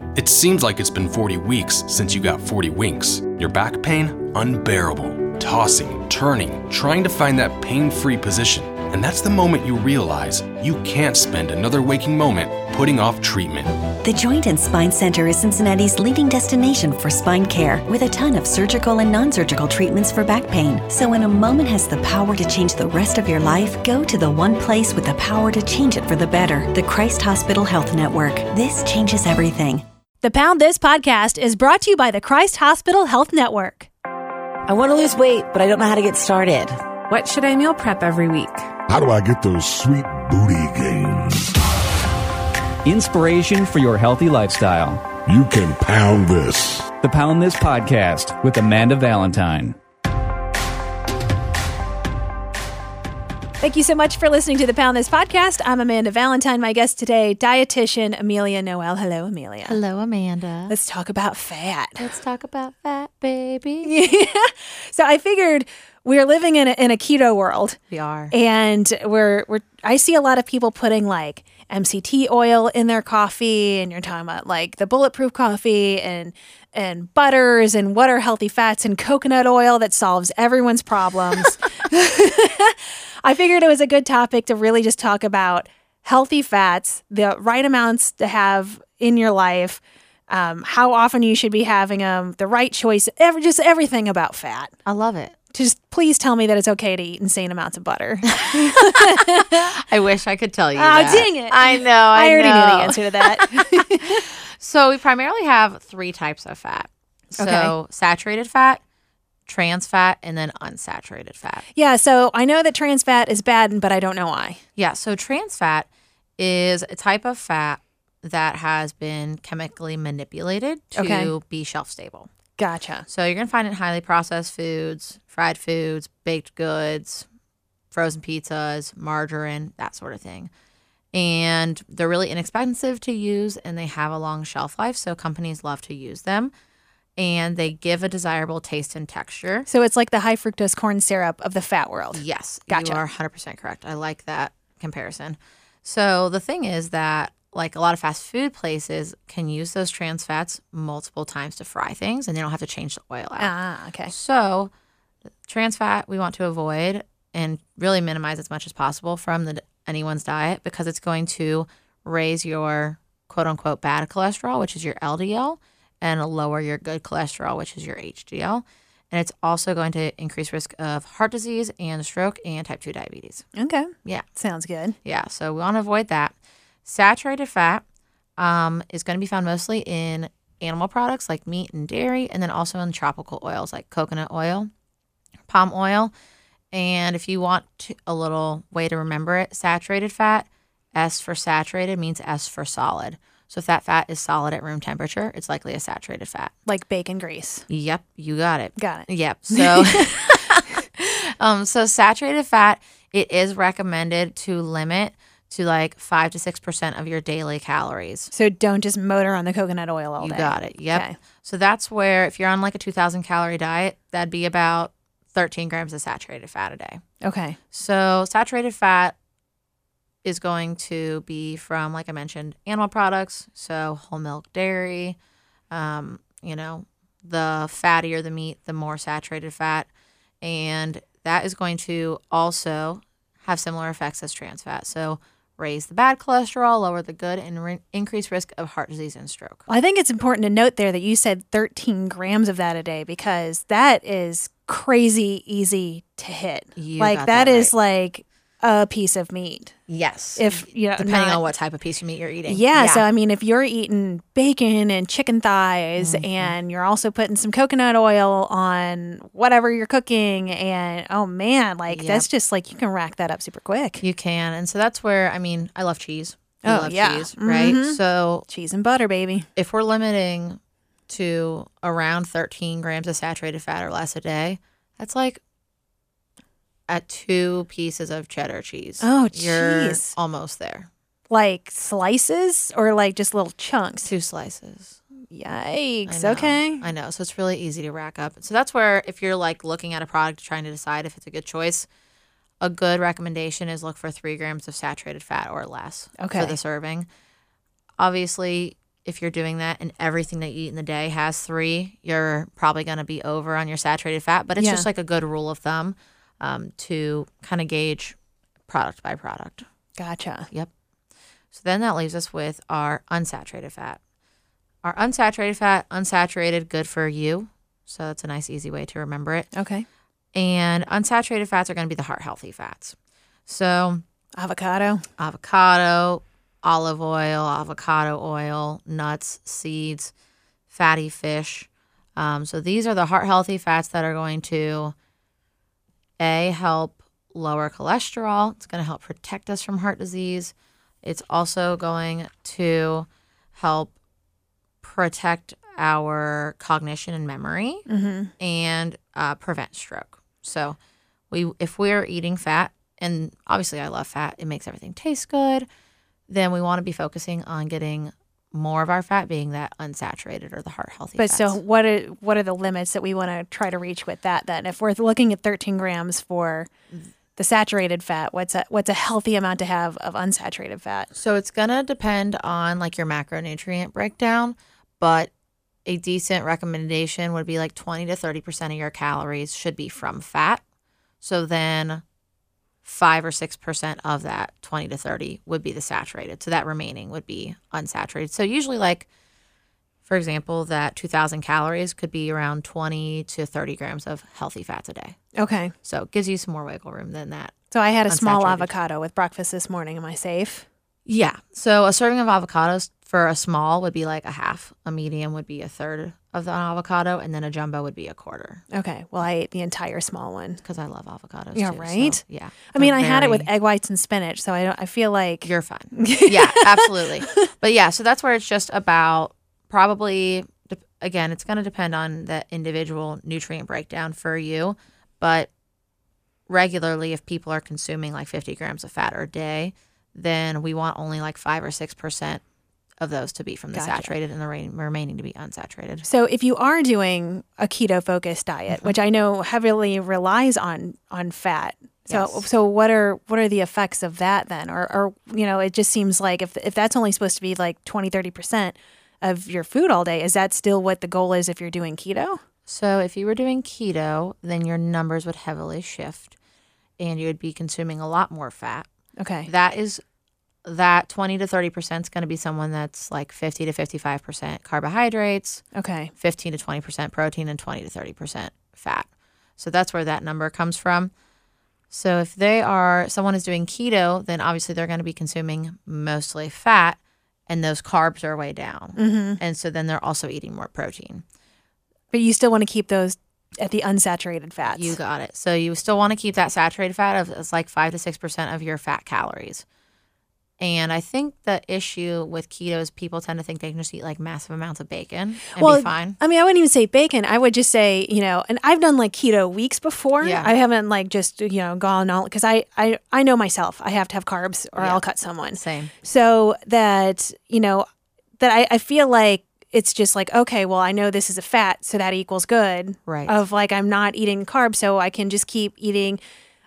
It seems like it's been 40 weeks since you got 40 winks. Your back pain? Unbearable. Tossing, turning, trying to find that pain free position. And that's the moment you realize you can't spend another waking moment putting off treatment. The Joint and Spine Center is Cincinnati's leading destination for spine care with a ton of surgical and non surgical treatments for back pain. So, when a moment has the power to change the rest of your life, go to the one place with the power to change it for the better the Christ Hospital Health Network. This changes everything. The Pound This podcast is brought to you by the Christ Hospital Health Network. I want to lose weight, but I don't know how to get started. What should I meal prep every week? How do I get those sweet booty gains? Inspiration for your healthy lifestyle. You can pound this. The Pound This Podcast with Amanda Valentine. Thank you so much for listening to the Pound This podcast. I'm Amanda Valentine. My guest today, dietitian Amelia Noel. Hello, Amelia. Hello, Amanda. Let's talk about fat. Let's talk about fat, baby. Yeah. So I figured we're living in a, in a keto world. We are. And we're we're I see a lot of people putting like MCT oil in their coffee and you're talking about like the bulletproof coffee and and butters and what are healthy fats and coconut oil that solves everyone's problems. I figured it was a good topic to really just talk about healthy fats, the right amounts to have in your life, um, how often you should be having them, the right choice, every, just everything about fat. I love it. Just please tell me that it's okay to eat insane amounts of butter. I wish I could tell you. Oh, that. dang it. I know. I, I already know. knew the answer to that. So we primarily have three types of fat. So Okay. saturated fat, trans fat, and then unsaturated fat. yeah, so I know that trans fat is bad, but I don't know why. Yeah. So trans fat is a type of fat that has been chemically manipulated to Okay. be shelf stable. Gotcha. So you're going to find it in highly processed foods, fried foods, baked goods, frozen pizzas, margarine, that sort of thing. And they're really inexpensive to use and they have a long shelf life. So companies love to use them and they give a desirable taste and texture. So it's like the high fructose corn syrup of the fat world. Yes, Gotcha. you are 100% correct. I like that comparison. So the thing is that like a lot of fast food places can use those trans fats multiple times to fry things and they don't have to change the oil out. Ah, okay. So, trans fat we want to avoid and really minimize as much as possible from the, anyone's diet because it's going to raise your quote unquote bad cholesterol, which is your LDL, and lower your good cholesterol, which is your HDL. And it's also going to increase risk of heart disease and stroke and type 2 diabetes. Okay. Yeah. Sounds good. Yeah. So we want to avoid that. Saturated fat um, is going to be found mostly in animal products like meat and dairy, and then also in tropical oils like coconut oil, palm oil. And if you want to, a little way to remember it, saturated fat, S for saturated means S for solid. So if that fat is solid at room temperature, it's likely a saturated fat. Like bacon grease. Yep, you got it. Got it. Yep. So, um, so saturated fat, it is recommended to limit to like five to six percent of your daily calories. So don't just motor on the coconut oil all You day. got it. Yep. Okay. So that's where if you're on like a two thousand calorie diet, that'd be about thirteen grams of saturated fat a day. Okay. So saturated fat is going to be from, like I mentioned, animal products. So whole milk dairy. Um, you know, the fattier the meat, the more saturated fat. And that is going to also have similar effects as trans fat. So raise the bad cholesterol, lower the good, and re- increase risk of heart disease and stroke. Well, I think it's important to note there that you said 13 grams of that a day because that is crazy easy to hit. You like that that is like a piece of meat. Yes. If you know, depending not- on what type of piece of meat you're eating. Yeah, so I mean, if you're eating bacon and chicken thighs, Mm-hmm. and you're also putting some coconut oil on whatever you're cooking, and oh man, like Yep. that's just like you can rack that up super quick. You can. And so that's where, I mean, I love cheese. We Oh, love yeah. cheese, right? Mhm. So Cheese and butter, baby. if we're limiting to around 13 grams of saturated fat or less a day, that's like at two pieces of cheddar cheese. Oh, You're jeez. almost there. Like slices or like just little chunks. Two slices. Yikes. know. Okay. I know. So it's really easy to rack up. So that's where if you're like looking at a product trying to decide if it's a good choice, a good recommendation is look for three grams of saturated fat or less Okay. for the serving. Obviously, if you're doing that and everything that you eat in the day has three, you're probably going to be over on your saturated fat. But it's Yeah. just like a good rule of thumb um, to kind of gauge product by product. Gotcha. Yep. So then that leaves us with our unsaturated fat. Our unsaturated fat, unsaturated, good for you. So that's a nice, easy way to remember it. Okay. And unsaturated fats are going to be the heart healthy fats. So Avocado. avocado, olive oil, avocado oil, nuts, seeds, fatty fish. Um, so these are the heart healthy fats that are going to a help lower cholesterol. It's going to help protect us from heart disease. It's also going to help protect our cognition and memory and uh, prevent stroke. So we if we're eating fat, and obviously I love fat, it makes everything taste good, then we want to be focusing on getting more of our fat being that unsaturated or the heart healthy But fats. so what are what are the limits that we want to try to reach with that then? If we're looking at 13 grams for the saturated fat, what's a what's a healthy amount to have of unsaturated fat? So it's gonna depend on like your macronutrient breakdown, but a decent recommendation would be like 20 to 30% of your calories should be from fat. So then 5 or 6% of that 20 to 30 would be the saturated. So that remaining would be unsaturated. So usually like for example, that 2000 calories could be around 20 to 30 grams of healthy fats a day. Okay. So it gives you some more wiggle room than that. So I had a small avocado with breakfast this morning. Am I safe? Yeah. So a serving of avocados for a small would be like a half, a medium would be a third of the avocado, and then a jumbo would be a quarter. Okay. Well, I ate the entire small one. Because I love avocados. Yeah, too, so, right? yeah. I mean, They're I had it with egg whites and spinach, so I don't. I feel like You're fine. yeah, absolutely. But yeah, so that's where it's just about probably de- again, it's going to depend on the individual nutrient breakdown for you, but regularly if people are consuming like 50 grams of fat a day, then we want only like 5 or 6% of those to be from the Gotcha. saturated and the remaining to be unsaturated. So if you are doing a keto focused diet, Mm-hmm. which I know heavily relies on on fat. So Yes. so what are what are the effects of that then? Or or you know, it just seems like if if that's only supposed to be like 20 30% of your food all day, is that still what the goal is if you're doing keto? So if you were doing keto, then your numbers would heavily shift and you would be consuming a lot more fat. Okay. That is that 20 to 30% is going to be someone that's like 50 to 55% carbohydrates, Okay. 15 to 20% protein and 20 to 30% fat. So that's where that number comes from. So if they are someone is doing keto, then obviously they're going to be consuming mostly fat and those carbs are way down. Mm-hmm. And so then they're also eating more protein. But you still want to keep those at the unsaturated fats. You got it. So you still want to keep that saturated fat of it's like five to six percent of your fat calories. And I think the issue with keto is people tend to think they can just eat like massive amounts of bacon and well, be fine. I mean, I wouldn't even say bacon. I would just say, you know, and I've done like keto weeks before. Yeah. I haven't like just, you know, gone all because I, I I know myself. I have to have carbs or Yeah. I'll cut someone. Same. So that, you know, that I, I feel like it's just like, okay, well, I know this is a fat, so that equals good. Right. Of like, I'm not eating carbs, so I can just keep eating.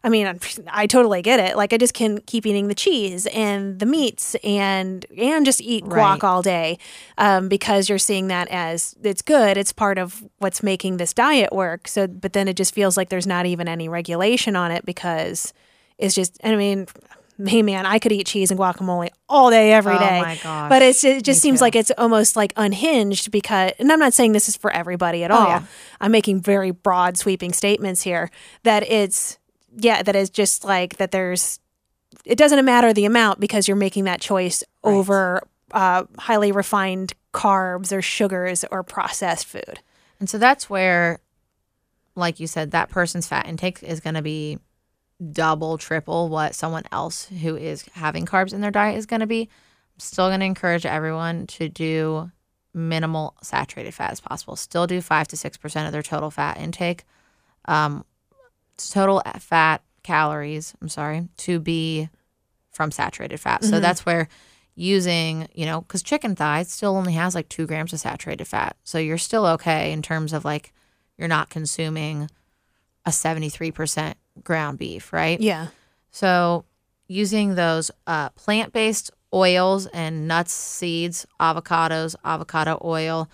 I mean, I'm, I totally get it. Like, I just can keep eating the cheese and the meats and and just eat guac Right. all day, um, because you're seeing that as it's good. It's part of what's making this diet work. So, but then it just feels like there's not even any regulation on it because it's just. I mean, hey man, I could eat cheese and guacamole all day every Oh day. my gosh. But it's it just Me seems too. like it's almost like unhinged because and I'm not saying this is for everybody at all. Oh, yeah. I'm making very broad sweeping statements here that it's yeah, that is just like that there's it doesn't matter the amount because you're making that choice over uh, highly refined carbs or sugars or processed food. And so that's where, like you said, that person's fat intake is going to be double, triple what someone else who is having carbs in their diet is going to be. I'm still going to encourage everyone to do minimal saturated fat as possible. Still do five to six percent of their total fat intake, um, total fat calories. I'm sorry to be from saturated fat. So that's where using, you know, because chicken thigh still only has like two grams of saturated fat. So you're still okay in terms of like you're not consuming a 73% ground beef, right? Yeah. So using those uh, plant based oils and nuts, seeds, avocados, avocado oil,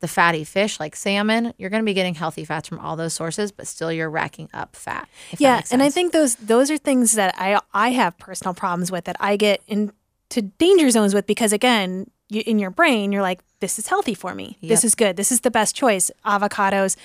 the fatty fish like salmon, you're going to be getting healthy fats from all those sources, but still you're racking up fat. yeah, and I think those those are things that I I have personal problems with that I get into danger zones with because again, you, in your brain, you're like, this is healthy for me. This is good. This is the best choice. Avocados,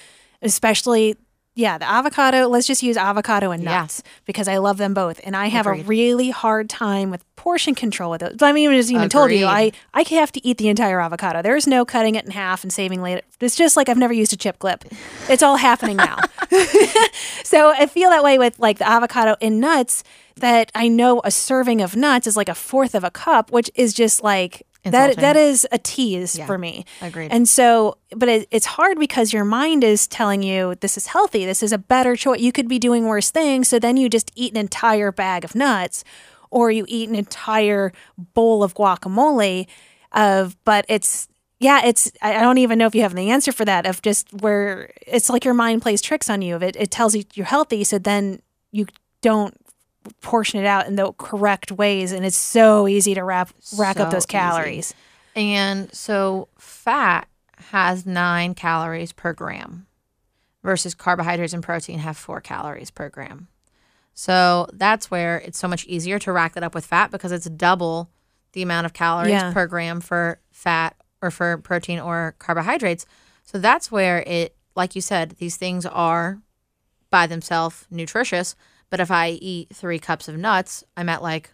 especially. Yeah, the avocado. Let's just use avocado and Yeah. nuts because I love them both, and I have Agreed. a really hard time with portion control with those. I mean, I just even told you I I have to eat the entire avocado. There's no cutting it in half and saving later. It's just like I've never used a chip clip. It's all happening now. so I feel that way with like the avocado and nuts that I know a serving of nuts is like a fourth of a cup, which is just like Insulting. that is a tease Yeah. for me. Agreed. And so, but it, it's hard because your mind is telling you this is healthy. This is a better choice. You could be doing worse things. So then you just eat an entire bag of nuts or you eat an entire bowl of guacamole of, but it's, yeah, it's, I I don't even know if you have the answer for that of just where it's like your mind plays tricks on you. Of it, it tells you you're healthy. So then you don't portion it out in the correct ways. And it's so easy to wrap, rack up So those easy. calories. And so fat has nine calories per gram versus carbohydrates and protein have four calories per gram. So that's where it's so much easier to rack that up with fat because it's double the amount of calories Yeah. per gram for fat or for protein or carbohydrates. So that's where it, like you said, these things are by themselves nutritious. But if I eat three cups of nuts, I'm at like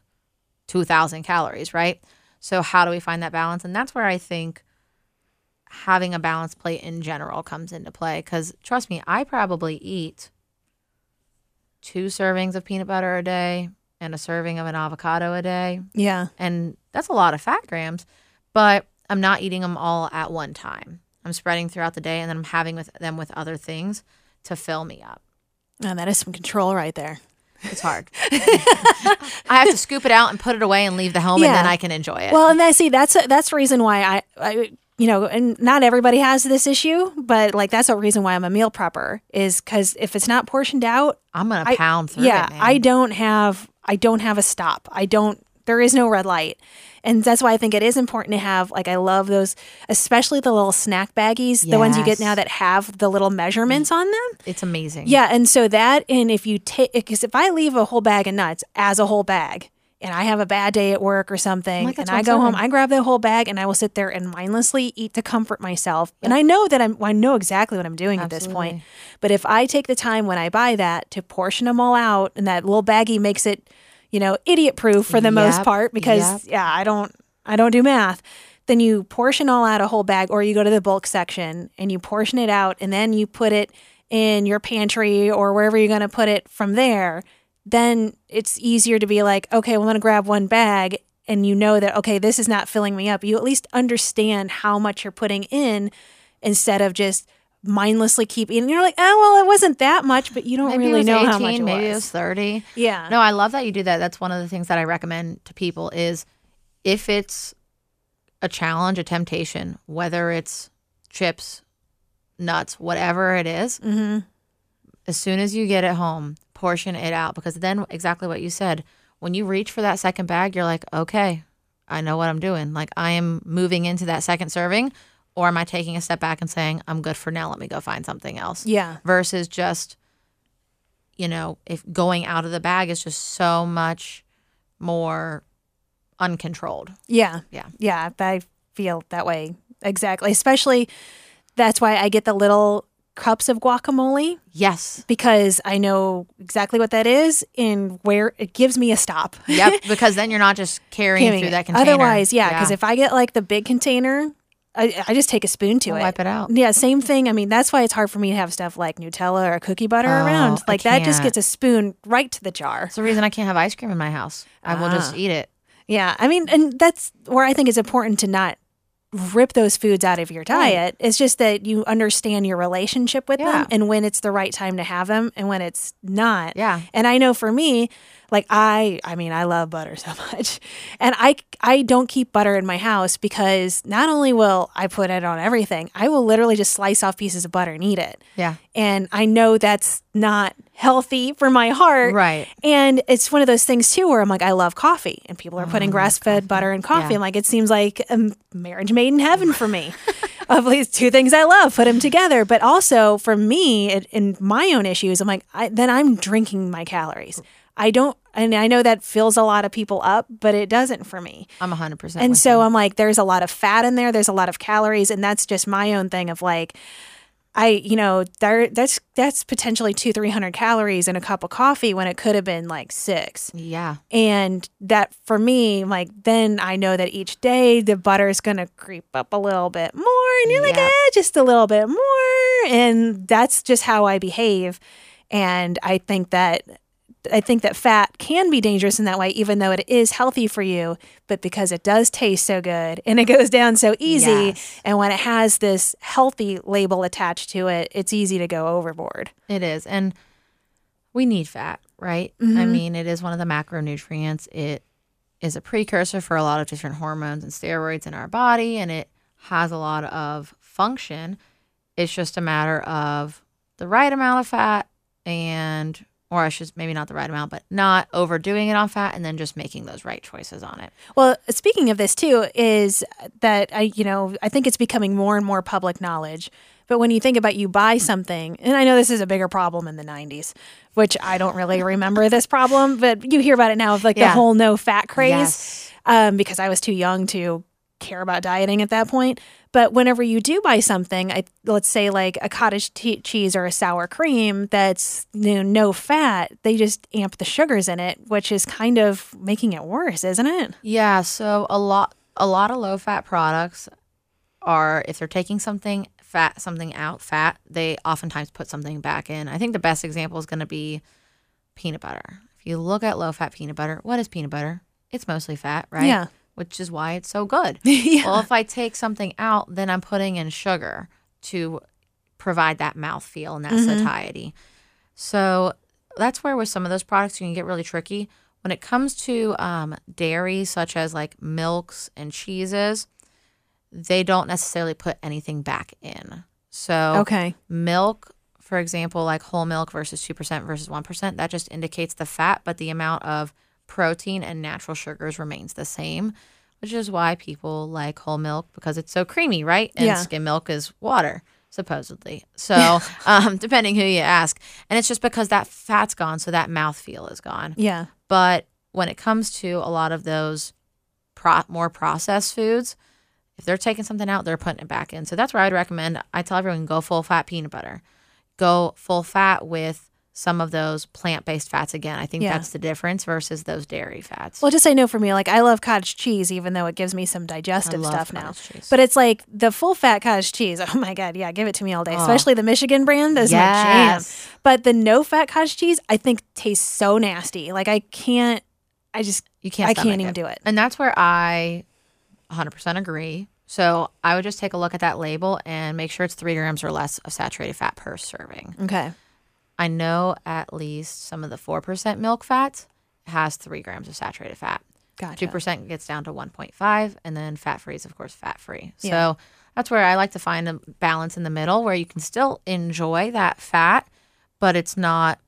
2,000 calories, right? So, how do we find that balance? And that's where I think having a balanced plate in general comes into play. Because trust me, I probably eat two servings of peanut butter a day and a serving of an avocado a day. Yeah. And that's a lot of fat grams, but I'm not eating them all at one time. I'm spreading throughout the day and then I'm having with them with other things to fill me up. Oh, that is some control right there. It's hard. I have to scoop it out and put it away and leave the home, and then I can enjoy it. Well, and I see that's that's the reason why I, I, you know, and not everybody has this issue, but like that's a reason why I'm a meal prepper is because if it's not portioned out, I'm gonna I- pound through yeah, it. Man. I don't have I don't have a stop. I don't. There is no red light, and that's why I think it is important to have. Like I love those, especially the little snack baggies, the ones you get now that have the little measurements on them. It's amazing. Yeah, and so that, and if you take, because if I leave a whole bag of nuts as a whole bag, and I have a bad day at work or something, Like, and I go home. I grab the whole bag and I will sit there and mindlessly eat to comfort myself. And I know that I'm, I know exactly what I'm doing at this point. But if I take the time when I buy that to portion them all out, and that little baggie makes it, you know, idiot proof for the most part, because yep. yeah, I don't, I don't do math. Then you portion all out a whole bag, or you go to the bulk section and you portion it out, and then you put it in your pantry or wherever you're going to put it from there. Then it's easier to be like, okay, well, I'm going to grab one bag, and you know that okay, this is not filling me up. You at least understand how much you're putting in, instead of just mindlessly keep eating. You're like, oh well, it wasn't that much, but you don't Maybe really know 18, how much it maybe was. it was 30. yeah, No, I love that you do that. That's one of the things that I recommend to people is if it's a challenge, a temptation, whether it's chips, nuts, whatever it is, mm-hmm. as soon as you get it home, portion it out because then exactly what you said, when you reach for that second bag, you're like, okay, I know what I'm doing. Like I am moving into that second serving, or am I taking a step back and saying, I'm good for now, let me go find something else? yeah, Versus just, you know, if going out of the bag is just so much more uncontrolled. yeah, Yeah. yeah. I feel that way exactly. Especially that's why I get the little cups of guacamole Yes. because I know exactly what that is and where it gives me a stop. Yep. because then you're not just carrying Carrying through it. that container. Otherwise, yeah, because if I get like the big container, I, I just take a spoon to I'll it. wipe it out. Yeah, same thing. I mean, that's why it's hard for me to have stuff like Nutella or cookie butter Oh, around. Like that just gets a spoon right to the jar. It's the reason I can't have ice cream in my house. I will just Ah. eat it. Yeah, I mean, and that's where I think it's important to not rip those foods out of your diet. It's just that you understand your relationship with Yeah. them and when it's the right time to have them and when it's not. Yeah. And I know for me, Like I I mean I love butter so much. And I I don't keep butter in my house because not only will I put it on everything, I will literally just slice off pieces of butter and eat it. Yeah. And I know that's not healthy for my heart. Right. And it's one of those things too where I'm like, I love coffee and people are putting mm, grass fed butter in coffee. Yeah. I'm like, it seems like a marriage made in heaven for me. of these two things I love, put them together. But also for me, it, in my own issues, I'm like, I, then I'm drinking my calories. I don't, and I know that fills a lot of people up, but it doesn't for me. I'm 100%. And so you. I'm like, there's a lot of fat in there. There's a lot of calories, and that's just my own thing of like, I, you know, there that's that's potentially two, three hundred calories in a cup of coffee when it could have been like six. yeah. And that for me, like then I know that each day the butter is gonna creep up a little bit more, and you're like, Yeah. eh, just a little bit more, and that's just how I behave. And I think that I think that fat can be dangerous in that way, even though it is healthy for you. But because it does taste so good and it goes down so easy, Yes. and when it has this healthy label attached to it, it's easy to go overboard. It is. And we need fat, right? I Mm-hmm. mean, it is one of the macronutrients. It is a precursor for a lot of different hormones and steroids in our body, and it has a lot of function. It's just a matter of the right amount of fat and or I should maybe not the right amount, but not overdoing it on fat and then just making those right choices on it. Well, speaking of this too, is that I, you know, I think it's becoming more and more public knowledge. But when you think about you buy something, and I know this is a bigger problem in the 90s, which I don't really remember this problem, but you hear about it now of like the whole no fat craze Yes. um, because I was too young to care about dieting at that point. But whenever you do buy something, I, let's say like a cottage cheese or a sour cream that's you know, no fat, they just amp the sugars in it, which is kind of making it worse, isn't it? Yeah, so a lot a lot of low fat products are if they're taking something fat something out fat, they oftentimes put something back in. I think the best example is going to be peanut butter. If you look at low fat peanut butter, what is peanut butter? It's mostly fat, right? Yeah. Which is why it's so good. Yeah. Well, if I take something out, then I'm putting in sugar to provide that mouthfeel and that Mm-hmm. satiety. So that's where with some of those products you can get really tricky. When it comes to um, dairy, such as like milks and cheeses, they don't necessarily put anything back in. So Okay. milk, for example, like whole milk versus 2% versus 1%, that just indicates the fat, but the amount of protein and natural sugars remains the same, which is why people like whole milk because it's so creamy, right? And Yeah. skim milk is water, supposedly. So, um, depending who you ask. And it's just because that fat's gone, so that mouthfeel is gone. Yeah. But when it comes to a lot of those pro- more processed foods, if they're taking something out, they're putting it back in. So that's where I'd recommend. I tell everyone go full fat peanut butter, go full fat with some of those plant based fats. Again, I think Yeah. that's the difference versus those dairy fats. Well, just I know for me, like I love cottage cheese, even though it gives me some digestive stuff now. cheese. But it's like the full fat cottage cheese. Oh my god, yeah, give it to me all day. Oh. Especially the Michigan brand is my jam. But the no fat cottage cheese, I think tastes so nasty. Like I can't. I just you can't. I can't even do it. And that's where I 100% agree. So I would just take a look at that label and make sure it's three grams or less of saturated fat per serving. Okay. I know at least some of the 4% milk fats has three grams of saturated fat. Gotcha. 2% gets down to 1.5, and then fat free is, of course, fat free. So that's where I like to find a balance in the middle where you can still enjoy that fat, but it's not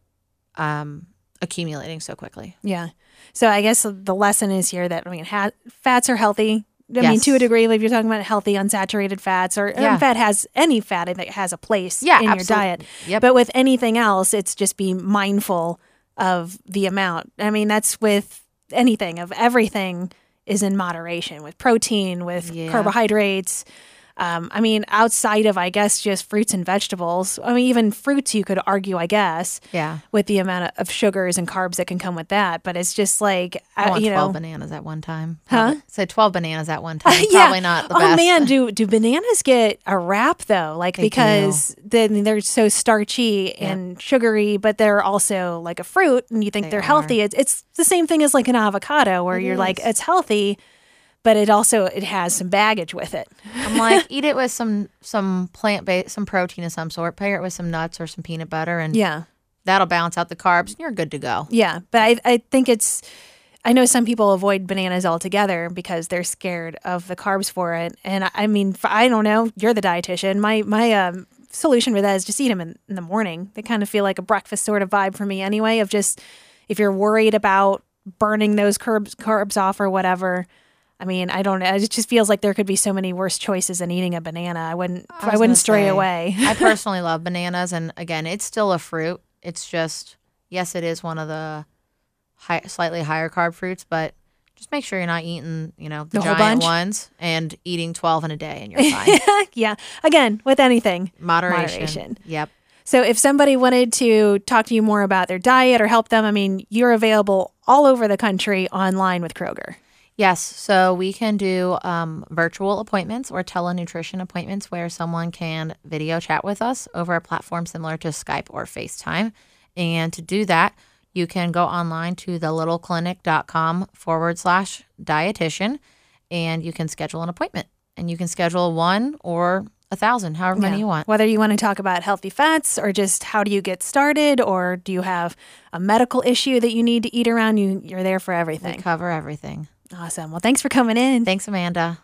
um, accumulating so quickly. Yeah. So I guess the lesson is here that I mean, ha- fats are healthy. I mean, to a degree, if you're talking about healthy unsaturated fats, or Yeah. fat has any fat it has a place Yeah, in your absolutely. diet. Yep. But with anything else, it's just be mindful of the amount. I mean, that's with anything of everything is in moderation with protein, with Yeah. carbohydrates. Um, I mean, outside of I guess just fruits and vegetables. I mean, even fruits you could argue, I guess, Yeah. with the amount of, sugars and carbs that can come with that. But it's just like I uh, want you 12 know. bananas at one time. Huh? So 12 bananas at one time. yeah. Probably not the oh best. man, do do bananas get a rap, though? Like They because then they're so starchy and sugary, but they're also like a fruit, and you think They are healthy. It's, it's the same thing as like an avocado, where It you're like it's healthy, but it also it has some baggage with it. I'm like, eat it with some some plant based, some protein of some sort. Pair it with some nuts or some peanut butter, and Yeah, That'll balance out the carbs and you're good to go. Yeah, but I I think it's I know some people avoid bananas altogether because they're scared of the carbs for it. And I, I mean, I don't know. You're the dietitian. My my um, solution for that is just eat them in, in the morning. They kind of feel like a breakfast sort of vibe for me anyway. Of just if you're worried about burning those carbs carbs off or whatever. I mean, I don't know. It just feels like there could be so many worse choices than eating a banana. I wouldn't. I, was wouldn't stray say, away. I personally love bananas, and again, it's still a fruit. It's just yes, it is one of the high, slightly higher carb fruits, but just make sure you're not eating, you know, the, The whole giant bunch? ones and eating twelve in a day, and you're fine. yeah. Again, with anything, Moderation. Moderation. Yep. So if somebody wanted to talk to you more about their diet or help them, I mean, you're available all over the country online with Kroger. Yes, so we can do um, virtual appointments or telenutrition appointments where someone can video chat with us over a platform similar to Skype or FaceTime. And to do that, you can go online to thelittleclinic.com forward slash dietitian and you can schedule an appointment. And you can schedule one or a thousand, however many Yeah. you want. Whether you want to talk about healthy fats or just how do you get started or do you have a medical issue that you need to eat around, you, you're there for everything. We everything. cover everything. Awesome. Well, thanks for coming in. Thanks, Amanda.